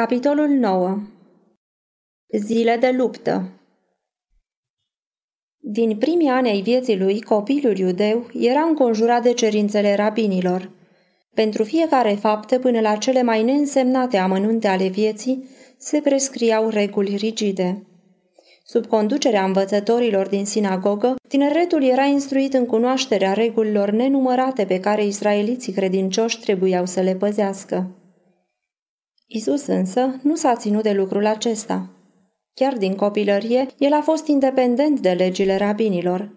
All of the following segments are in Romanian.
Capitolul 9 Zile de luptă Din primii ani ai vieții lui, copilul iudeu era înconjurat de cerințele rabinilor. Pentru fiecare faptă, până la cele mai neînsemnate amănunte ale vieții, se prescriau reguli rigide. Sub conducerea învățătorilor din sinagogă, tineretul era instruit în cunoașterea regulilor nenumărate pe care israeliții credincioși trebuiau să le păzească. Isus însă nu s-a ținut de lucrul acesta. Chiar din copilărie, el a fost independent de legile rabinilor.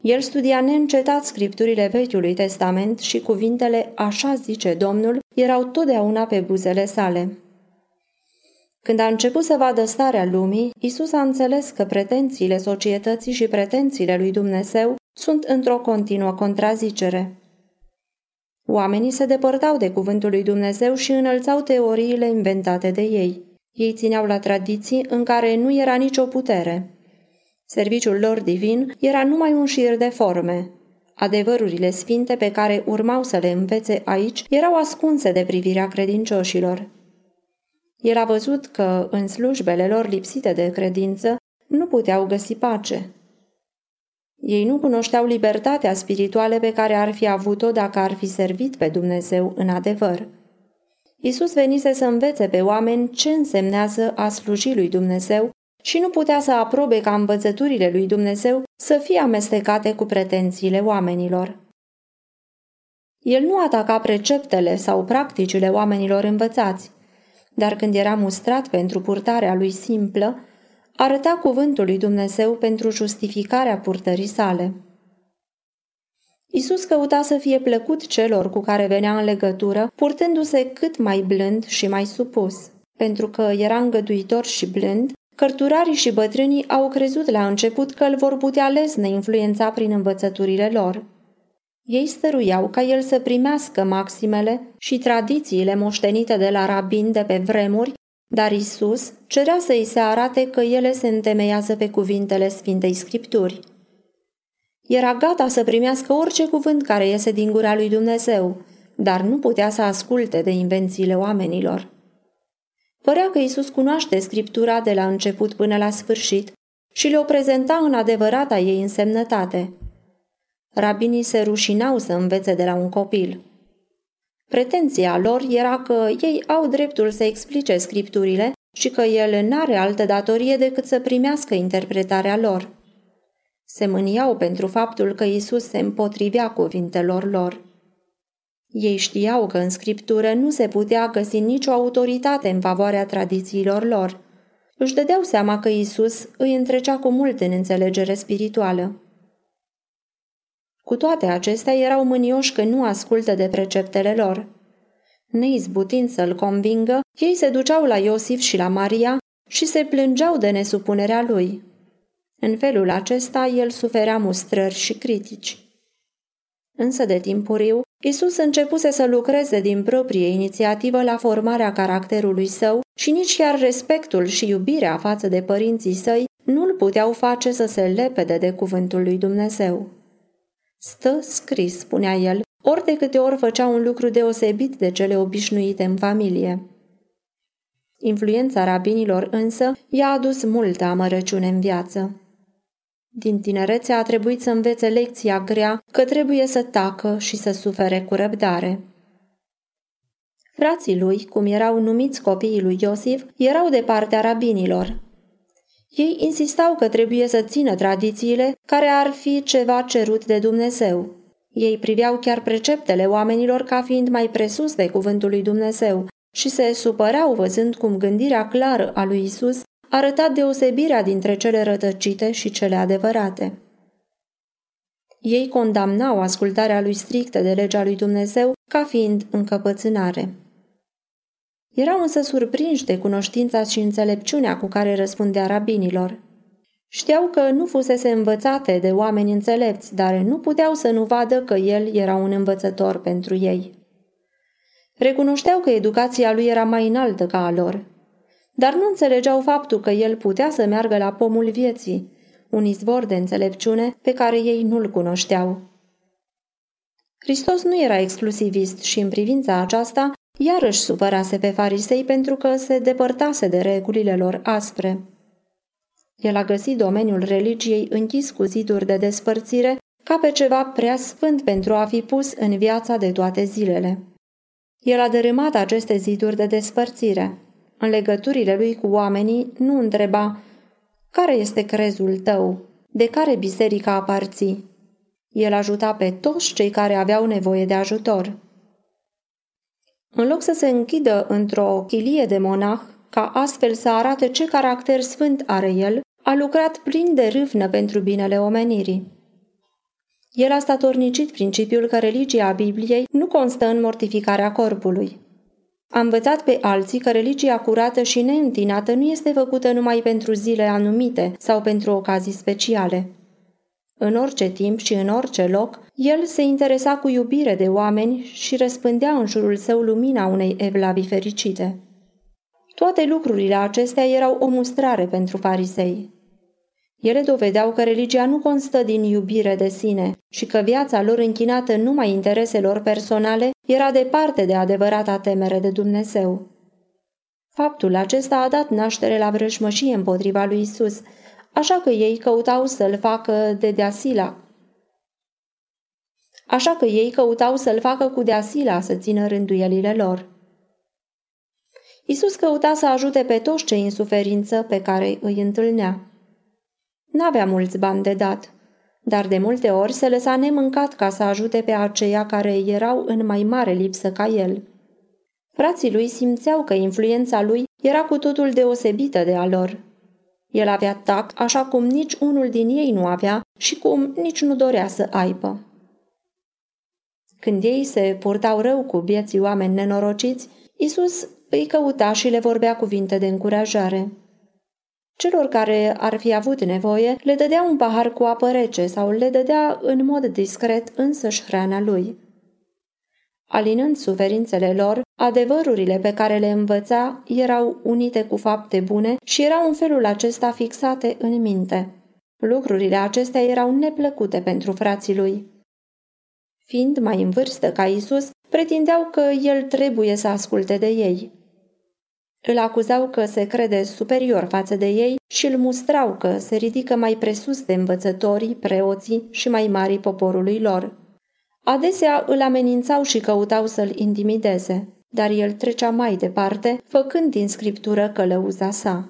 El studia neîncetat scripturile Vechiului Testament și cuvintele Așa zice Domnul erau totdeauna pe buzele sale. Când a început să vadă starea lumii, Isus a înțeles că pretențiile societății și pretențiile lui Dumnezeu sunt într-o continuă contrazicere. Oamenii se depărtau de cuvântul lui Dumnezeu și înălțau teoriile inventate de ei. Ei țineau la tradiții în care nu era nicio putere. Serviciul lor divin era numai un șir de forme. Adevărurile sfinte pe care urmau să le învețe aici erau ascunse de privirea credincioșilor. El a văzut că, în slujbele lor lipsite de credință, nu puteau găsi pace. Ei nu cunoșteau libertatea spirituală pe care ar fi avut-o dacă ar fi servit pe Dumnezeu în adevăr. Isus venise să învețe pe oameni ce însemnează a sluji lui Dumnezeu și nu putea să aprobe ca învățăturile lui Dumnezeu să fie amestecate cu pretențiile oamenilor. El nu ataca preceptele sau practicile oamenilor învățați, dar când era mustrat pentru purtarea lui simplă, arăta cuvântul lui Dumnezeu pentru justificarea purtării sale. Isus căuta să fie plăcut celor cu care venea în legătură, purtându-se cât mai blând și mai supus. Pentru că era îngăduitor și blând, cărturarii și bătrânii au crezut la început că îl vor putea lesne influența prin învățăturile lor. Ei stăruiau ca el să primească maximele și tradițiile moștenite de la rabin de pe vremuri dar Isus cerea să îi se arate că ele se întemeiază pe cuvintele Sfintei Scripturi. Era gata să primească orice cuvânt care iese din gura lui Dumnezeu, dar nu putea să asculte de invențiile oamenilor. Părea că Isus cunoaște Scriptura de la început până la sfârșit și le-o prezenta în adevărata ei însemnătate. Rabinii se rușinau să învețe de la un copil – Pretenția lor era că ei au dreptul să explice scripturile și că el n-are altă datorie decât să primească interpretarea lor. Se mâniau pentru faptul că Isus se împotrivea cuvintelor lor. Ei știau că în scriptură nu se putea găsi nicio autoritate în favoarea tradițiilor lor. Își dădeau seama că Isus îi întrecea cu mult în înțelegere spirituală. Cu toate acestea erau mânioși că nu ascultă de preceptele lor. Neizbutind să-l convingă, ei se duceau la Iosif și la Maria și se plângeau de nesupunerea lui. În felul acesta el suferea mustrări și critici. Însă de timpuriu, Isus începuse să lucreze din proprie inițiativă la formarea caracterului său și nici chiar respectul și iubirea față de părinții săi nu îl puteau face să se lepede de cuvântul lui Dumnezeu. Stă scris, spunea el, ori de câte ori făcea un lucru deosebit de cele obișnuite în familie. Influența rabinilor însă i-a adus multă amărăciune în viață. Din tinerețe a trebuit să învețe lecția grea că trebuie să tacă și să sufere cu răbdare. Frații lui, cum erau numiți copiii lui Iosif, erau de partea rabinilor, ei insistau că trebuie să țină tradițiile care ar fi ceva cerut de Dumnezeu. Ei priveau chiar preceptele oamenilor ca fiind mai presus de cuvântul lui Dumnezeu și se supărau văzând cum gândirea clară a lui Isus arăta deosebirea dintre cele rătăcite și cele adevărate. Ei condamnau ascultarea lui strictă de legea lui Dumnezeu ca fiind încăpățânare. Erau însă surprinși de cunoștința și înțelepciunea cu care răspundea rabinilor. Știau că nu fusese învățate de oameni înțelepți, dar nu puteau să nu vadă că el era un învățător pentru ei. Recunoșteau că educația lui era mai înaltă ca a lor, dar nu înțelegeau faptul că el putea să meargă la pomul vieții, un izvor de înțelepciune pe care ei nu-l cunoșteau. Hristos nu era exclusivist și în privința aceasta iarăși supărase pe farisei pentru că se depărtase de regulile lor aspre. El a găsit domeniul religiei închis cu ziduri de despărțire ca pe ceva prea sfânt pentru a fi pus în viața de toate zilele. El a dărâmat aceste ziduri de despărțire. În legăturile lui cu oamenii nu întreba care este crezul tău, de care biserică aparții. El ajuta pe toți cei care aveau nevoie de ajutor. În loc să se închidă într-o chilie de monah, ca astfel să arate ce caracter sfânt are el, a lucrat plin de râvnă pentru binele omenirii. El a statornicit principiul că religia Bibliei nu constă în mortificarea corpului. A învățat pe alții că religia curată și neîntinată nu este făcută numai pentru zile anumite sau pentru ocazii speciale. În orice timp și în orice loc, el se interesa cu iubire de oameni și răspândea în jurul său lumina unei evlavii fericite. Toate lucrurile acestea erau o mustrare pentru farisei. Ele dovedeau că religia nu constă din iubire de sine și că viața lor închinată numai intereselor personale era departe de adevărata temere de Dumnezeu. Faptul acesta a dat naștere la vrăjmășie împotriva lui Isus, așa că ei căutau să-l facă de deasila. Așa că ei căutau să-l facă cu deasila să țină rânduielile lor. Isus căuta să ajute pe toți cei în suferință pe care îi întâlnea. N-avea mulți bani de dat, dar de multe ori se lăsa nemâncat ca să ajute pe aceia care erau în mai mare lipsă ca el. Frații lui simțeau că influența lui era cu totul deosebită de a lor. El avea tact așa cum nici unul din ei nu avea și cum nici nu dorea să aibă. Când ei se purtau rău cu vieții oameni nenorociți, Isus îi căuta și le vorbea cuvinte de încurajare. Celor care ar fi avut nevoie, le dădea un pahar cu apă rece sau le dădea în mod discret însăși hrana lui. Alinând suferințele lor, adevărurile pe care le învăța erau unite cu fapte bune și erau în felul acesta fixate în minte. Lucrurile acestea erau neplăcute pentru frații lui. Fiind mai în vârstă ca Isus, pretindeau că el trebuie să asculte de ei. Îl acuzau că se crede superior față de ei și îl mustrau că se ridică mai presus de învățătorii, preoții și mai mari poporului lor. Adesea îl amenințau și căutau să-l intimideze, dar el trecea mai departe, făcând din scriptură călăuza sa.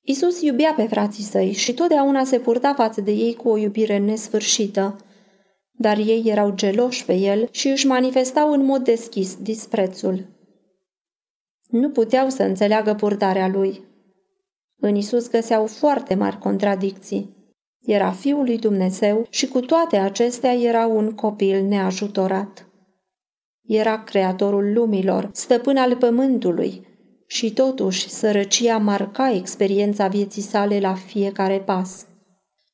Isus iubea pe frații săi și totdeauna se purta față de ei cu o iubire nesfârșită, dar ei erau geloși pe el și își manifestau în mod deschis disprețul. Nu puteau să înțeleagă purtarea lui. În Isus găseau foarte mari contradicții. Era Fiul lui Dumnezeu și cu toate acestea era un copil neajutorat. Era creatorul lumilor, stăpân al pământului și totuși sărăcia marca experiența vieții sale la fiecare pas.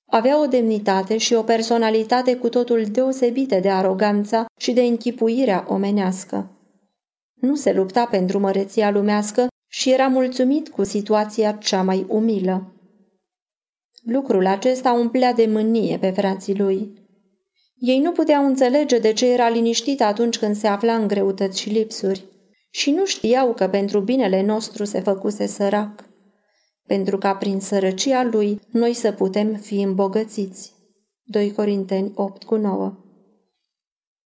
Avea o demnitate și o personalitate cu totul deosebite de aroganța și de închipuirea omenească. Nu se lupta pentru măreția lumească și era mulțumit cu situația cea mai umilă. Lucrul acesta umplea de mânie pe frații lui. Ei nu puteau înțelege de ce era liniștit atunci când se afla în greutăți și lipsuri și nu știau că pentru binele nostru se făcuse sărac, pentru ca prin sărăcia lui noi să putem fi îmbogățiți. 2 Corinteni 8 cu 9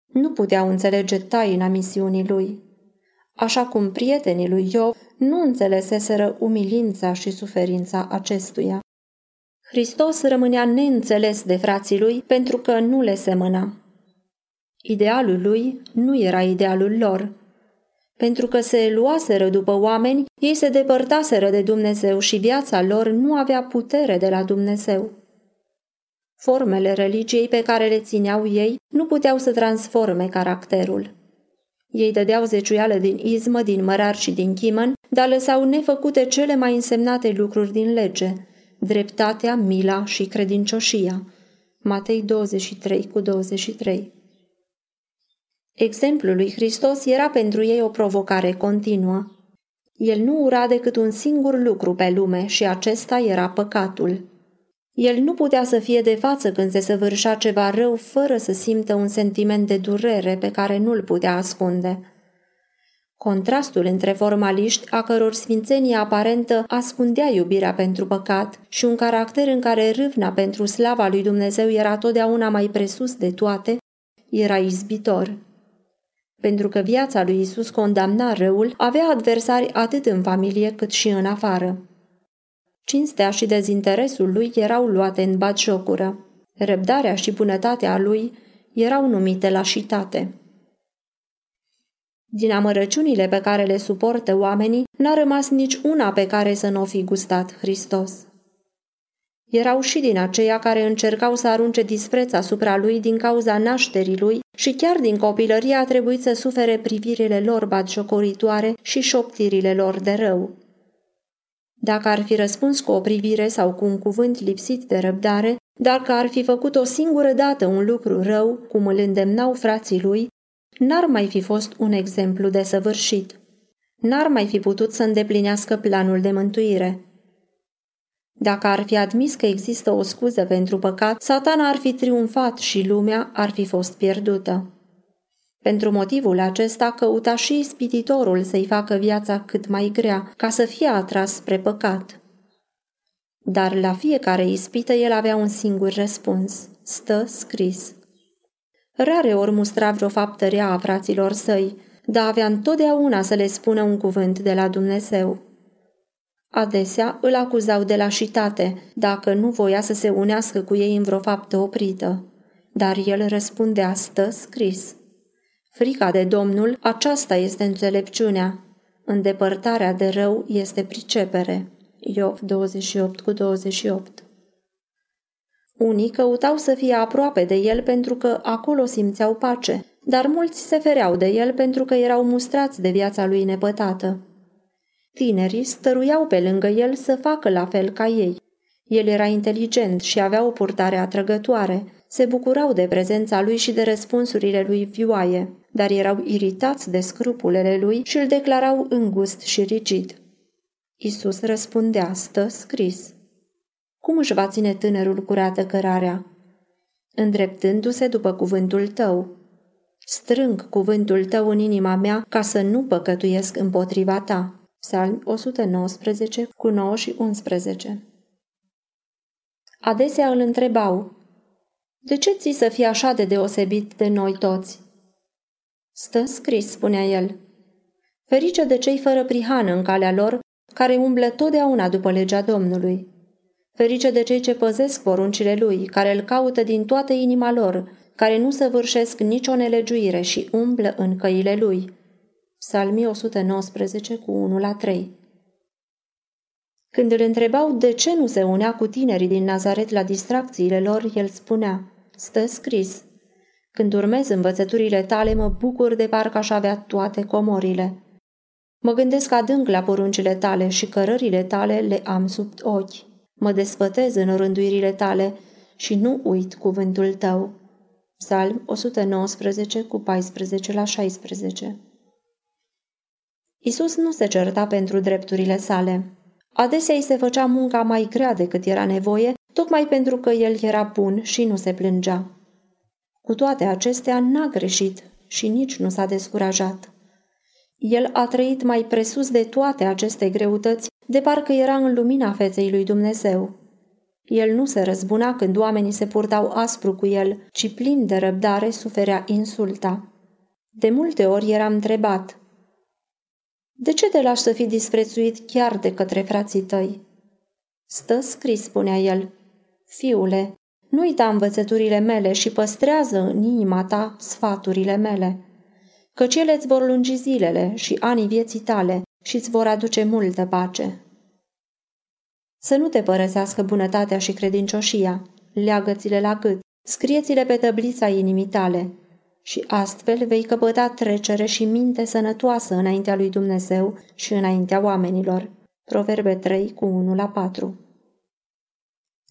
Nu puteau înțelege taina misiunii lui așa cum prietenii lui Iov nu înțeleseseră umilința și suferința acestuia. Hristos rămânea neînțeles de frații lui pentru că nu le semăna. Idealul lui nu era idealul lor. Pentru că se luaseră după oameni, ei se depărtaseră de Dumnezeu și viața lor nu avea putere de la Dumnezeu. Formele religiei pe care le țineau ei nu puteau să transforme caracterul. Ei dădeau zeciuială din izmă, din mărar și din chimăn, dar lăsau nefăcute cele mai însemnate lucruri din lege, dreptatea, mila și credincioșia. Matei 23 cu 23 Exemplul lui Hristos era pentru ei o provocare continuă. El nu ura decât un singur lucru pe lume și acesta era păcatul. El nu putea să fie de față când se săvârșea ceva rău fără să simtă un sentiment de durere pe care nu-l putea ascunde. Contrastul între formaliști, a căror sfințenie aparentă ascundea iubirea pentru păcat și un caracter în care râvna pentru slava lui Dumnezeu era totdeauna mai presus de toate, era izbitor. Pentru că viața lui Isus condamna răul, avea adversari atât în familie cât și în afară. Cinstea și dezinteresul lui erau luate în batjocură. Răbdarea și bunătatea lui erau numite lașitate. Din amărăciunile pe care le suportă oamenii, n-a rămas nici una pe care să nu o fi gustat Hristos. Erau și din aceia care încercau să arunce dispreț asupra lui din cauza nașterii lui și chiar din copilărie a trebuit să sufere privirile lor batjocoritoare și șoptirile lor de rău. Dacă ar fi răspuns cu o privire sau cu un cuvânt lipsit de răbdare, dacă ar fi făcut o singură dată un lucru rău, cum îl îndemnau frații lui, n-ar mai fi fost un exemplu de săvârșit. N-ar mai fi putut să îndeplinească planul de mântuire. Dacă ar fi admis că există o scuză pentru păcat, satana ar fi triumfat și lumea ar fi fost pierdută. Pentru motivul acesta căuta și ispititorul să-i facă viața cât mai grea, ca să fie atras spre păcat. Dar la fiecare ispită el avea un singur răspuns. Stă scris. Rare ori mustra vreo faptă rea a fraților săi, dar avea întotdeauna să le spună un cuvânt de la Dumnezeu. Adesea îl acuzau de lașitate, dacă nu voia să se unească cu ei în vreo faptă oprită. Dar el răspundea stă scris. Frica de Domnul, aceasta este înțelepciunea. Îndepărtarea de rău este pricepere. Iov 28 cu 28 Unii căutau să fie aproape de el pentru că acolo simțeau pace, dar mulți se fereau de el pentru că erau mustrați de viața lui nepătată. Tinerii stăruiau pe lângă el să facă la fel ca ei. El era inteligent și avea o purtare atrăgătoare. Se bucurau de prezența lui și de răspunsurile lui vioaie, dar erau iritați de scrupulele lui și îl declarau îngust și rigid. Isus răspundea, stă scris. Cum își va ține tânărul curată cărarea? Îndreptându-se după cuvântul tău. Strâng cuvântul tău în inima mea ca să nu păcătuiesc împotriva ta. Psalm 119 cu 9 și 11 Adesea îl întrebau, De ce ți să fii așa de deosebit de noi toți? Stă scris, spunea el, ferice de cei fără prihană în calea lor, care umblă totdeauna după legea Domnului. Ferice de cei ce păzesc poruncile lui, care îl caută din toată inima lor, care nu săvârșesc nicio nelegiuire și umblă în căile lui. Psalmii 119 cu 1 la 3 Când îl întrebau de ce nu se unea cu tinerii din Nazaret la distracțiile lor, el spunea, stă scris, când urmez învățăturile tale, mă bucur de parcă aș avea toate comorile. Mă gândesc adânc la poruncile tale și cărările tale le am sub ochi. Mă desfătez în rânduirile tale și nu uit cuvântul tău. Psalm 119 cu 14 la 16 Isus nu se certa pentru drepturile sale. Adesea îi se făcea munca mai grea decât era nevoie, tocmai pentru că el era bun și nu se plângea. Cu toate acestea, n-a greșit și nici nu s-a descurajat. El a trăit mai presus de toate aceste greutăți, de parcă era în lumina feței lui Dumnezeu. El nu se răzbuna când oamenii se purtau aspru cu el, ci plin de răbdare suferea insulta. De multe ori eram întrebat, De ce te lași să fii disprețuit chiar de către frații tăi? Stă scris, spunea el, Fiule, nu uita învățăturile mele și păstrează în inima ta sfaturile mele, căci ele îți vor lungi zilele și anii vieții tale și îți vor aduce multă pace. Să nu te părăsească bunătatea și credincioșia, leagă-ți-le la gât, scrie-ți-le pe tăblița inimii tale și astfel vei căpăta trecere și minte sănătoasă înaintea lui Dumnezeu și înaintea oamenilor. Proverbe 3 cu 1 la 4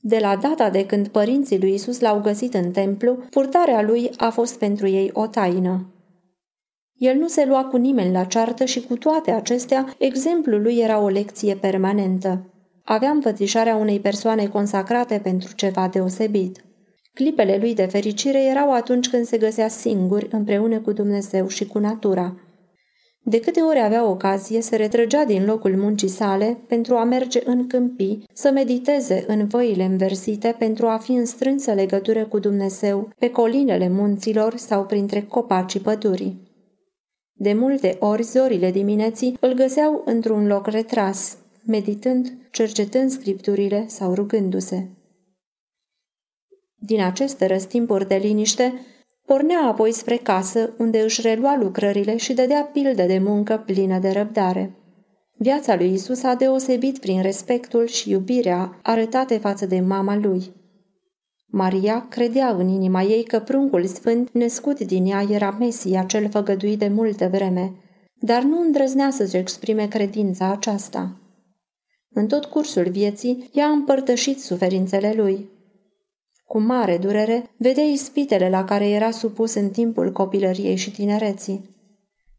de la data de când părinții lui Isus l-au găsit în templu, purtarea lui a fost pentru ei o taină. El nu se lua cu nimeni la ceartă și cu toate acestea, exemplul lui era o lecție permanentă. Avea înfățișarea unei persoane consacrate pentru ceva deosebit. Clipele lui de fericire erau atunci când se găsea singur împreună cu Dumnezeu și cu natura. De câte ori avea ocazie, se retrăgea din locul muncii sale pentru a merge în câmpii, să mediteze în văile înversite pentru a fi în strânsă legătură cu Dumnezeu, pe colinele munților sau printre copacii pădurii. De multe ori, zorile dimineții îl găseau într-un loc retras, meditând, cercetând scripturile sau rugându-se. Din aceste răstimpuri de liniște, pornea apoi spre casă, unde își relua lucrările și dădea pildă de muncă plină de răbdare. Viața lui Isus a deosebit prin respectul și iubirea arătate față de mama lui. Maria credea în inima ei că pruncul sfânt născut din ea era Mesia cel făgăduit de multă vreme, dar nu îndrăznea să-și exprime credința aceasta. În tot cursul vieții, ea a împărtășit suferințele lui. Cu mare durere, vedea ispitele la care era supus în timpul copilăriei și tinereții.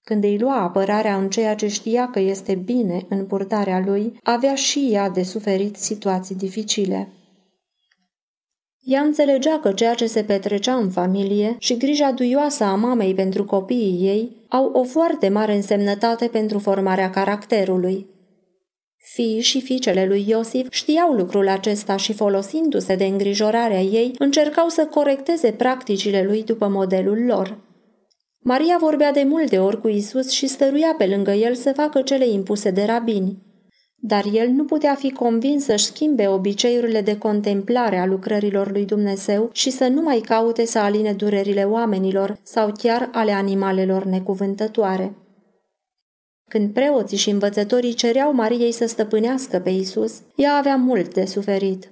Când îi lua apărarea în ceea ce știa că este bine în purtarea lui, avea și ea de suferit situații dificile. Ea înțelegea că ceea ce se petrecea în familie și grija duioasă a mamei pentru copiii ei au o foarte mare însemnătate pentru formarea caracterului. Fiii și fiicele lui Iosif știau lucrul acesta și folosindu-se de îngrijorarea ei, încercau să corecteze practicile lui după modelul lor. Maria vorbea de multe ori cu Isus și stăruia pe lângă el să facă cele impuse de rabini. Dar el nu putea fi convins să-și schimbe obiceiurile de contemplare a lucrărilor lui Dumnezeu și să nu mai caute să aline durerile oamenilor sau chiar ale animalelor necuvântătoare. Când preoții și învățătorii cereau Mariei să stăpânească pe Isus, ea avea mult de suferit.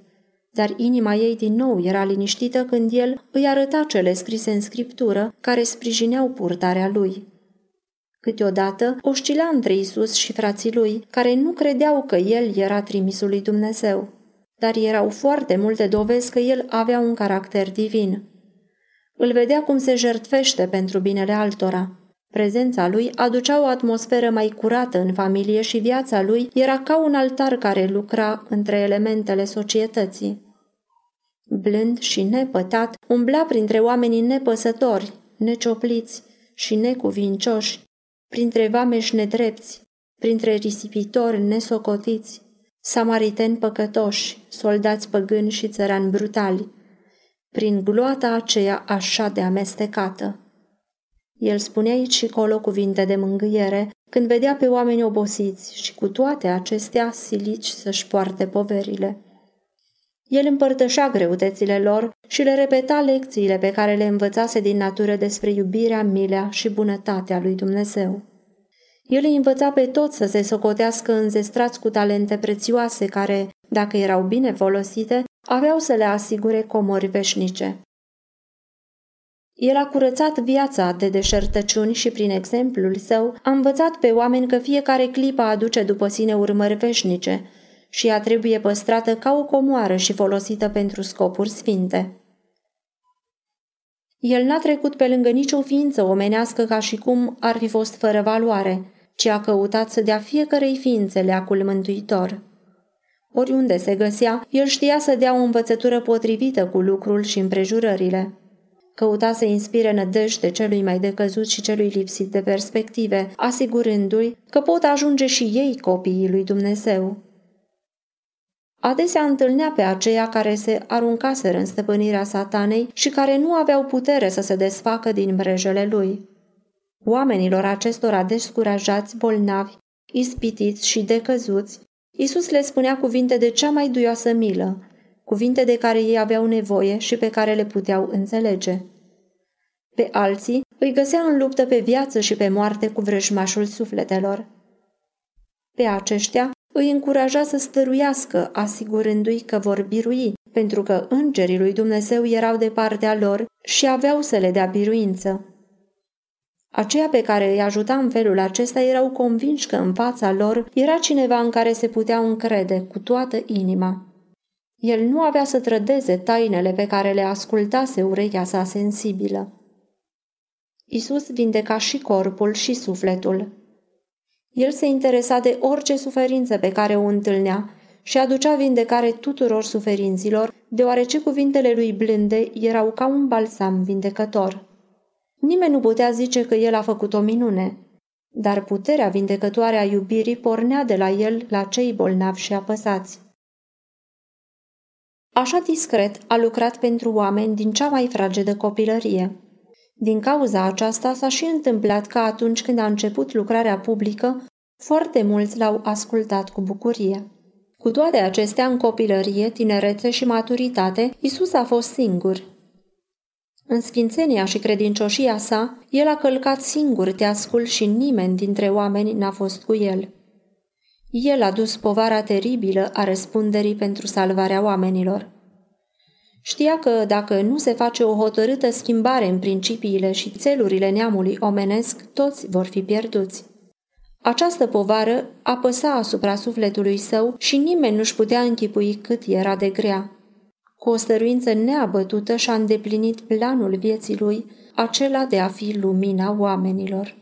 Dar inima ei din nou era liniștită când el îi arăta cele scrise în scriptură care sprijineau purtarea lui. Câteodată oscila între Isus și frații lui, care nu credeau că el era trimisul lui Dumnezeu, dar erau foarte multe dovezi că el avea un caracter divin. Îl vedea cum se jertfește pentru binele altora. Prezența lui aducea o atmosferă mai curată în familie și viața lui era ca un altar care lucra între elementele societății. Blând și nepătat, umbla printre oamenii nepăsători, neciopliți și necuvincioși, printre vameși nedrepți, printre risipitori nesocotiți, samariteni păcătoși, soldați păgâni și țărani brutali, prin gloata aceea așa de amestecată. El spunea aici și colo cuvinte de mângâiere, când vedea pe oameni obosiți și cu toate acestea silici să-și poarte poverile. El împărtășea greutățile lor și le repeta lecțiile pe care le învățase din natură despre iubirea, milea și bunătatea lui Dumnezeu. El îi învăța pe toți să se socotească înzestrați cu talente prețioase care, dacă erau bine folosite, aveau să le asigure comori veșnice. El a curățat viața de deșertăciuni și prin exemplul său a învățat pe oameni că fiecare clipă aduce după sine urmări veșnice și ea trebuie păstrată ca o comoară și folosită pentru scopuri sfinte. El n-a trecut pe lângă nicio ființă omenească ca și cum ar fi fost fără valoare, ci a căutat să dea fiecărei ființe leacul mântuitor. Oriunde se găsea, el știa să dea o învățătură potrivită cu lucrul și împrejurările. Căuta să inspire nădejde celui mai decăzut și celui lipsit de perspective, asigurându-i că pot ajunge și ei copiii lui Dumnezeu. Adesea întâlnea pe aceia care se aruncaseră în stăpânirea satanei și care nu aveau putere să se desfacă din brejele lui. Oamenilor acestora descurajați, bolnavi, ispitiți și decăzuți, Isus le spunea cuvinte de cea mai duioasă milă, cuvinte de care ei aveau nevoie și pe care le puteau înțelege. Pe alții îi găsea în luptă pe viață și pe moarte cu vrăjmașul sufletelor. Pe aceștia îi încuraja să stăruiască, asigurându-i că vor birui, pentru că îngerii lui Dumnezeu erau de partea lor și aveau să le dea biruință. Aceia pe care îi ajuta în felul acesta erau convinși că în fața lor era cineva în care se puteau încrede cu toată inima. El nu avea să trădeze tainele pe care le ascultase urechea sa sensibilă. Isus vindeca și corpul și sufletul. El se interesa de orice suferință pe care o întâlnea și aducea vindecare tuturor suferinților, deoarece cuvintele lui blânde erau ca un balsam vindecător. Nimeni nu putea zice că el a făcut o minune. dar puterea vindecătoare a iubirii pornea de la el la cei bolnavi și apăsați. Așa discret a lucrat pentru oameni din cea mai fragedă copilărie. Din cauza aceasta s-a și întâmplat că atunci când a început lucrarea publică, foarte mulți l-au ascultat cu bucurie. Cu toate acestea, în copilărie, tinerețe și maturitate, Isus a fost singur. În sfințenia și credincioșia sa, el a călcat singur teascul și nimeni dintre oameni n-a fost cu el. El a dus povara teribilă a răspunderii pentru salvarea oamenilor. Știa că dacă nu se face o hotărâtă schimbare în principiile și țelurile neamului omenesc, toți vor fi pierduți. Această povară apăsa asupra sufletului său și nimeni nu-și putea închipui cât era de grea. Cu o stăruință neabătută și-a îndeplinit planul vieții lui, acela de a fi lumina oamenilor.